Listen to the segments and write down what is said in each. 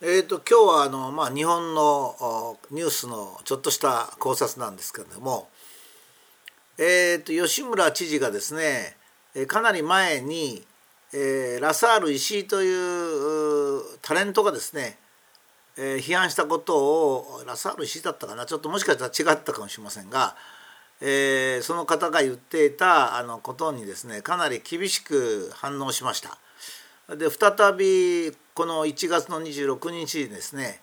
えーと、今日はあの、まあ、日本のニュースのちょっとした考察なんですけれども、えーと、吉村知事がですねかなり前に、えー、ラサール石井というタレントがですね、えー、批判したことをラサール石井だったかなちょっともしかしたら違ったかもしれませんが、えー、その方が言っていたあのことにですねかなり厳しく反応しました。で再びこの1月の26日ですね、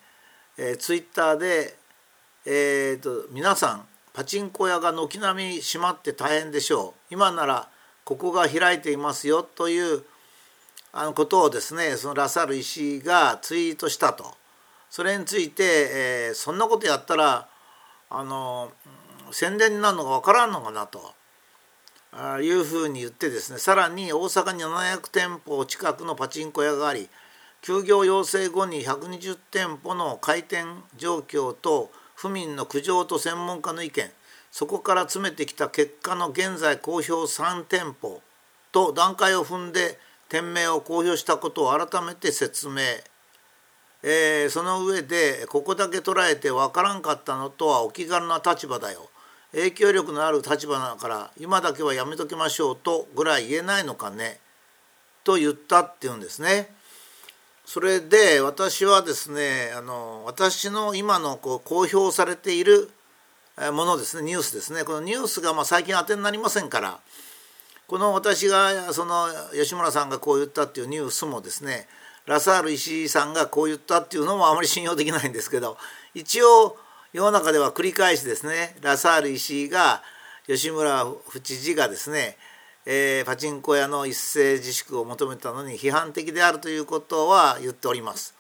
えー、ツイッターで、えーと「皆さんパチンコ屋が軒並み閉まって大変でしょう。今ならここが開いていますよ」というあのことをですねそのラサール石井がツイートしたと。それについて、えー、そんなことやったらあの宣伝になるのが分からんのかなと。いうふうに言ってですねさらに大阪に700店舗近くのパチンコ屋があり休業要請後に120店舗の開店状況と府民の苦情と専門家の意見そこから詰めてきた結果の現在公表3店舗と段階を踏んで店名を公表したことを改めて説明、えー、その上でここだけ捉えて分からんかったのとはお気軽な立場だよ。影響力のある立場だから今だけはやめときましょうとぐらい言えないのかね。と言ったっていうんですね。それで私はですねあの私の今のこう公表されているものですねニュースですね。このニュースがま最近当てになりませんからこの私がその吉村さんがこう言ったっていうニュースもですねラサール石井さんがこう言ったっていうのもあまり信用できないんですけど一応世の中では繰り返しですねラサール石井が吉村府知事がですね、えー、パチンコ屋の一斉自粛を求めたのに批判的であるということは言っております。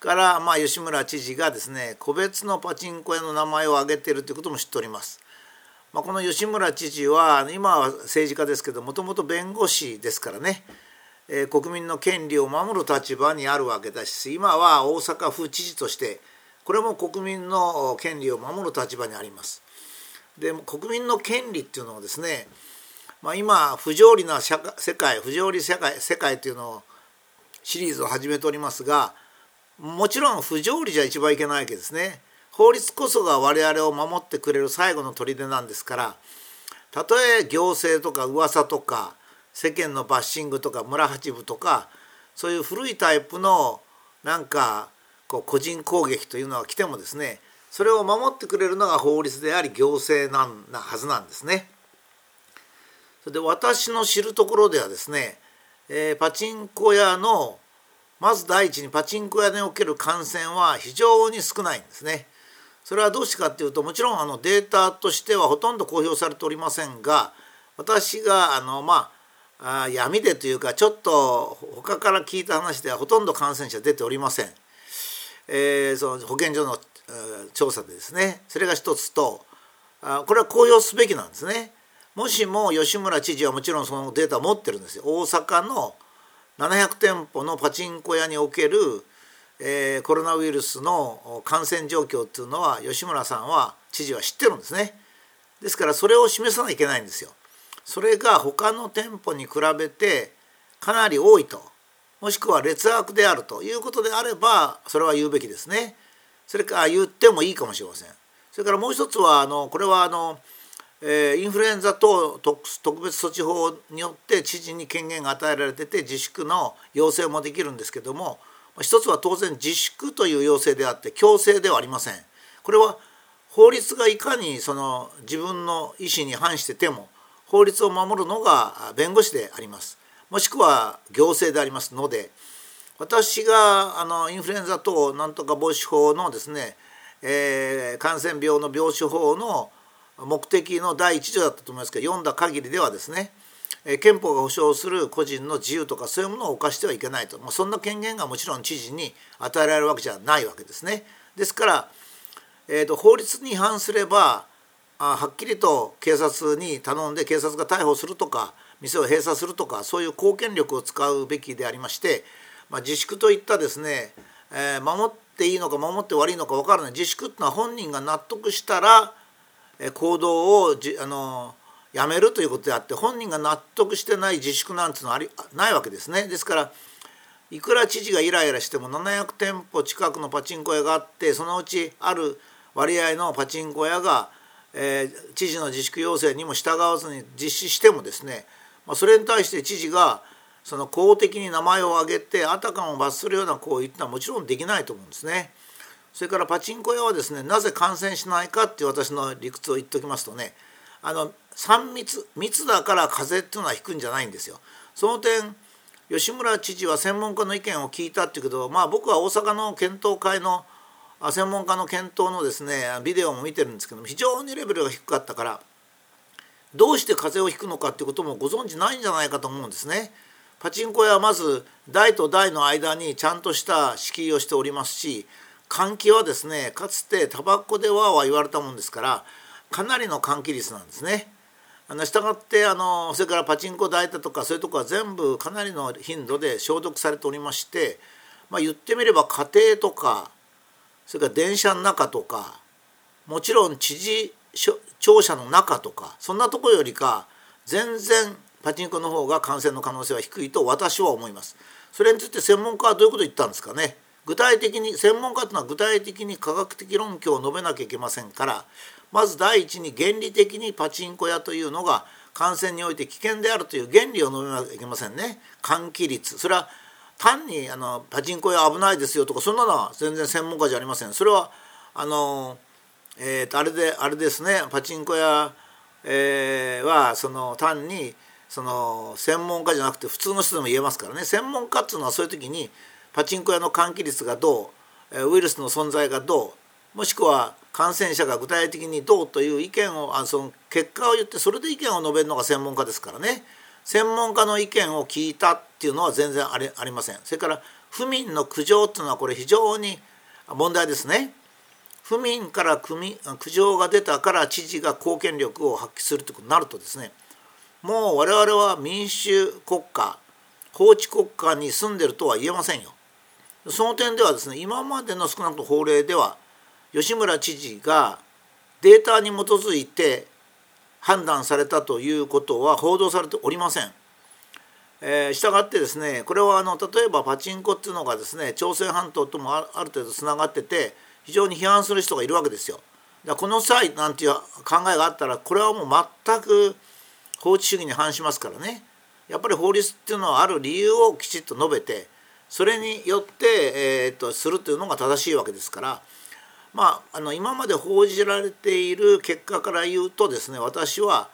からまあ吉村知事がですね個別のパチンコ屋の名前を挙げているということも知っております。まあ、この吉村知事は今は政治家ですけどもともと弁護士ですからね、えー、国民の権利を守る立場にあるわけだし今は大阪府知事としてこれも国民の権利を守る立場にあります。で国民の権利っていうのはですね、まあ、今不条理な社世界不条理世界世界っていうのをシリーズを始めておりますがもちろん不条理じゃ一番いけないわけですね。法律こそが我々を守ってくれる最後の砦なんですからたとえ行政とか噂とか世間のバッシングとか村八部とかそういう古いタイプのなんかこう個人攻撃というのは来てもですねそれを守ってくれるのが法律であり行政なんなはずなんですね。で私の知るところではですね、えー、パチンコ屋のまず第一にパチンコ屋における感染は非常に少ないんですね。それはどうしてかっていうともちろんあのデータとしてはほとんど公表されておりませんが私があのまあ闇でというかちょっと他から聞いた話ではほとんど感染者出ておりません。えー、その保健所の調査でですねそれが一つとあこれは公表すべきなんですね。もしも吉村知事はもちろんそのデータを持ってるんですよ。大阪の700店舗のパチンコ屋における、えー、コロナウイルスの感染状況っていうのは吉村さんは知事は知ってるんですね。ですからそれを示さなきゃいけないんですよ。それが他の店舗に比べてかなり多いともしくは劣悪であるということであればそれは言うべきですね。それから言ってもいいかもしれません。それからもう一つはあのこれはあの、えー、インフルエンザ等特別措置法によって知事に権限が与えられてて自粛の要請もできるんですけども一つは当然自粛という要請であって強制ではありません。これは法律がいかにその自分の意思に反してても法律を守るのが弁護士であります。もしくは行政でありますので私があのインフルエンザ等なんとか防止法のですね、えー、感染病の病床法の目的の第一条だったと思いますけど読んだ限りではですね憲法が保障する個人の自由とかそういうものを犯してはいけないと、まあ、そんな権限がもちろん知事に与えられるわけじゃないわけですね。ですから、えーと、法律に違反すればあはっきりと警察に頼んで警察が逮捕するとか店を閉鎖するとかそういう公権力を使うべきでありまして、まあ、自粛といったですね、えー、守っていいのか守って悪いのか分からない自粛っていうのは本人が納得したら、行動をじあのやめるということであって本人が納得してない自粛なんていうのはありないわけですね。ですからいくら知事がイライラしても700店舗近くのパチンコ屋があってそのうちある割合のパチンコ屋が、えー、知事の自粛要請にも従わずに実施してもですね、まあ、それに対して知事がその公的に名前を挙げてあたかも罰するような行為ってのはもちろんできないと思うんですね。それからパチンコ屋はですねなぜ感染しないかっていう私の理屈を言っておきますとねあの3密密だから風邪っていうのは引くんじゃないんですよ。その点吉村知事は専門家の意見を聞いたっていうけどまあ僕は大阪の検討会の専門家の検討のですねビデオも見てるんですけども非常にレベルが低かったからどうして風邪をひくのかっていうこともご存じないんじゃないかと思うんですね。パチンコ屋はまず台と台の間にちゃんとした敷居をしておりますし換気はですねかつてタバコでわーわー言われたもんですからかなりの換気率なんですね。あの従ってあのそれからパチンコ台だとかそういうとこは全部かなりの頻度で消毒されておりまして、まあ、言ってみれば家庭とかそれから電車の中とかもちろん知事庁舎の中とかそんなとこよりか全然パチンコの方が感染の可能性は低いと私は思います。それについて専門家はどういうこと言ったんですかね。具体的に専門家というのは具体的に科学的論拠を述べなきゃいけませんからまず第一に原理的にパチンコ屋というのが感染において危険であるという原理を述べなきゃいけませんね。換気率。それは単にあのパチンコ屋危ないですよとかそんなのは全然専門家じゃありません。それはあのえーと、あれであれですね。パチンコ屋、えー、はその単にその専門家じゃなくて普通の人でも言えますからね。専門家っていうのはそういう時にパチンコ屋の換気率がどうウイルスの存在がどうもしくは感染者が具体的にどうという意見をあその結果を言ってそれで意見を述べるのが専門家ですからね。専門家の意見を聞いたっていうのは全然ありありません。それから府民の苦情っていうのはこれ非常に問題ですね。府民から苦情が出たから知事が公権力を発揮するということになるとですね。もう我々は民主国家法治国家に住んでるとは言えませんよ。その点ではですね今までの少なくとも法令では吉村知事がデータに基づいて判断されたということは報道されておりません。えー、したがってですねこれはあの例えばパチンコっていうのがですね朝鮮半島ともある程度つながってて非常に批判する人がいるわけですよ。だこの際なんていう考えがあったらこれはもう全く法治主義に反しますからねやっぱり法律っていうのはある理由をきちっと述べてそれによって、えー、とするというのが正しいわけですから、まあ、あの今まで報じられている結果から言うとですね私は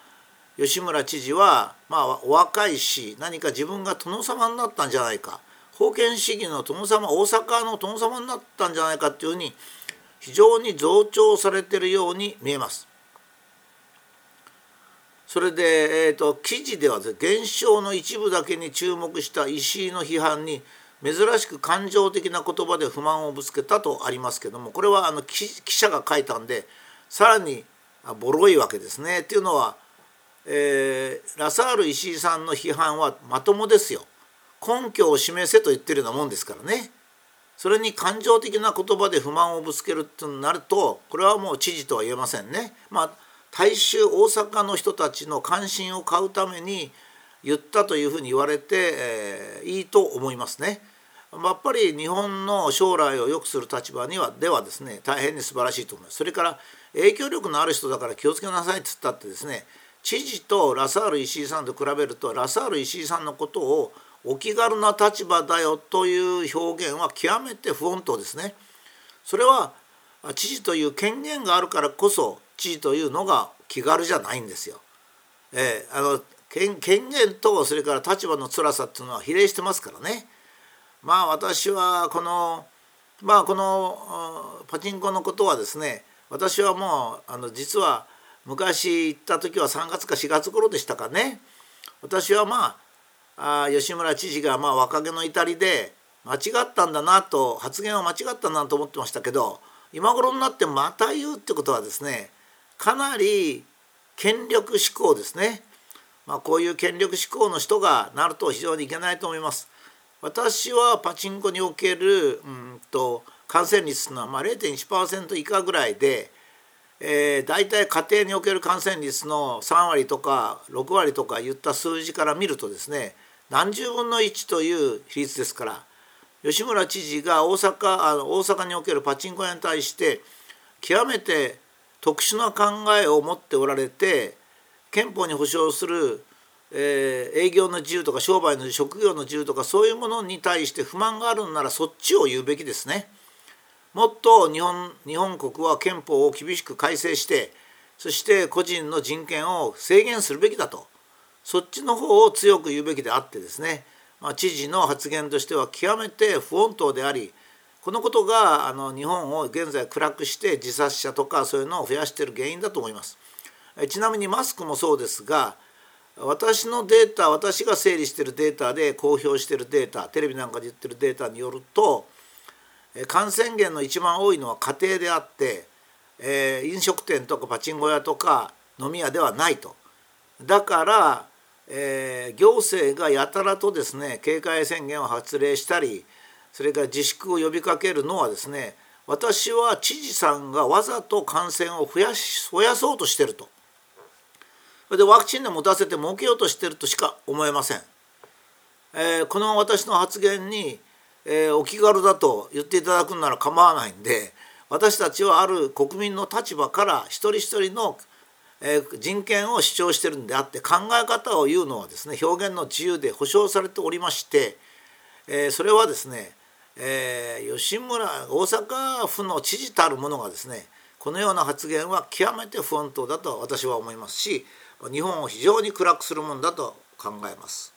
吉村知事は、まあ、お若いし何か自分が殿様になったんじゃないか封建主義の殿様大阪の殿様になったんじゃないかっていうふうに非常に増長されてるように見えます。それで、えーと、記事では、現象の一部だけに注目した石井の批判に珍しく感情的な言葉で不満をぶつけたとありますけどもこれはあの記者が書いたんでさらにボロいわけですね。っていうのは、えー、ラサール石井さんの批判はまともですよ。根拠を示せと言ってるようなもんですからね。それに感情的な言葉で不満をぶつけるってなるとこれはもう知事とは言えませんね。まあ大衆大阪の人たちの関心を買うために言ったというふうに言われて、えー、いいと思いますね。やっぱり日本の将来を良くする立場にはではですね大変に素晴らしいと思います。それから影響力のある人だから気をつけなさいって言ったってですね知事とラサール石井さんと比べるとラサール石井さんのことをお気軽な立場だよという表現は極めて不穏当ですね。それは知事という権限があるからこそ知事というのが気軽じゃないんですよ。えー、あの権限とそれから立場の辛さっていうのは比例してますからねまあ私はこのまあこのパチンコのことはですね私はもうあの実は昔行った時は3月か4月頃でしたかね私はまああ吉村知事がまあ若気の至りで間違ったんだなと発言は間違ったなと思ってましたけど今頃になってまた言うってことはですねかなり権力志向ですねまあ、こういう権力志向の人がなると非常にいけないと思います。私はパチンコにおけるうんと感染率のはま0.1%以下ぐらいで、えー、大体家庭における感染率の3割とか6割とか言った数字から見るとですね何十分の1という比率ですから吉村知事が大阪あの大阪におけるパチンコ屋に対して極めて特殊な考えを持っておられて憲法に保障する、えー、営業の自由とか商売の職業の自由とかそういうものに対して不満があるんならそっちを言うべきですね。もっと日本日本国は憲法を厳しく改正してそして個人の人権を制限するべきだとそっちの方を強く言うべきであってですね、まあ、知事の発言としては極めて不穏当でありこのことがあの日本を現在暗くして自殺者とかそういうのを増やしている原因だと思います。ちなみにマスクもそうですが私のデータ私が整理しているデータで公表しているデータテレビなんかで言ってるデータによると感染源の一番多いのは家庭であって、えー、飲食店とかパチンコ屋とか飲み屋ではないと。だから、えー、行政がやたらとですね警戒宣言を発令したりそれから自粛を呼びかけるのはですね私は知事さんがわざと感染を増やし増やそうとしてるとそれでワクチンで持たせて儲けようとしてるとしか思えません、えー、この私の発言に、えー、お気軽だと言っていただくんなら構わないんで私たちはある国民の立場から一人一人のえ人権を主張してるんであって考え方を言うのはですね表現の自由で保障されておりまして、えそれはですねえー、吉村大阪府の知事たる者がですねこのような発言は極めて不穏当だと私は思いますし日本を非常に暗くするものだと考えます。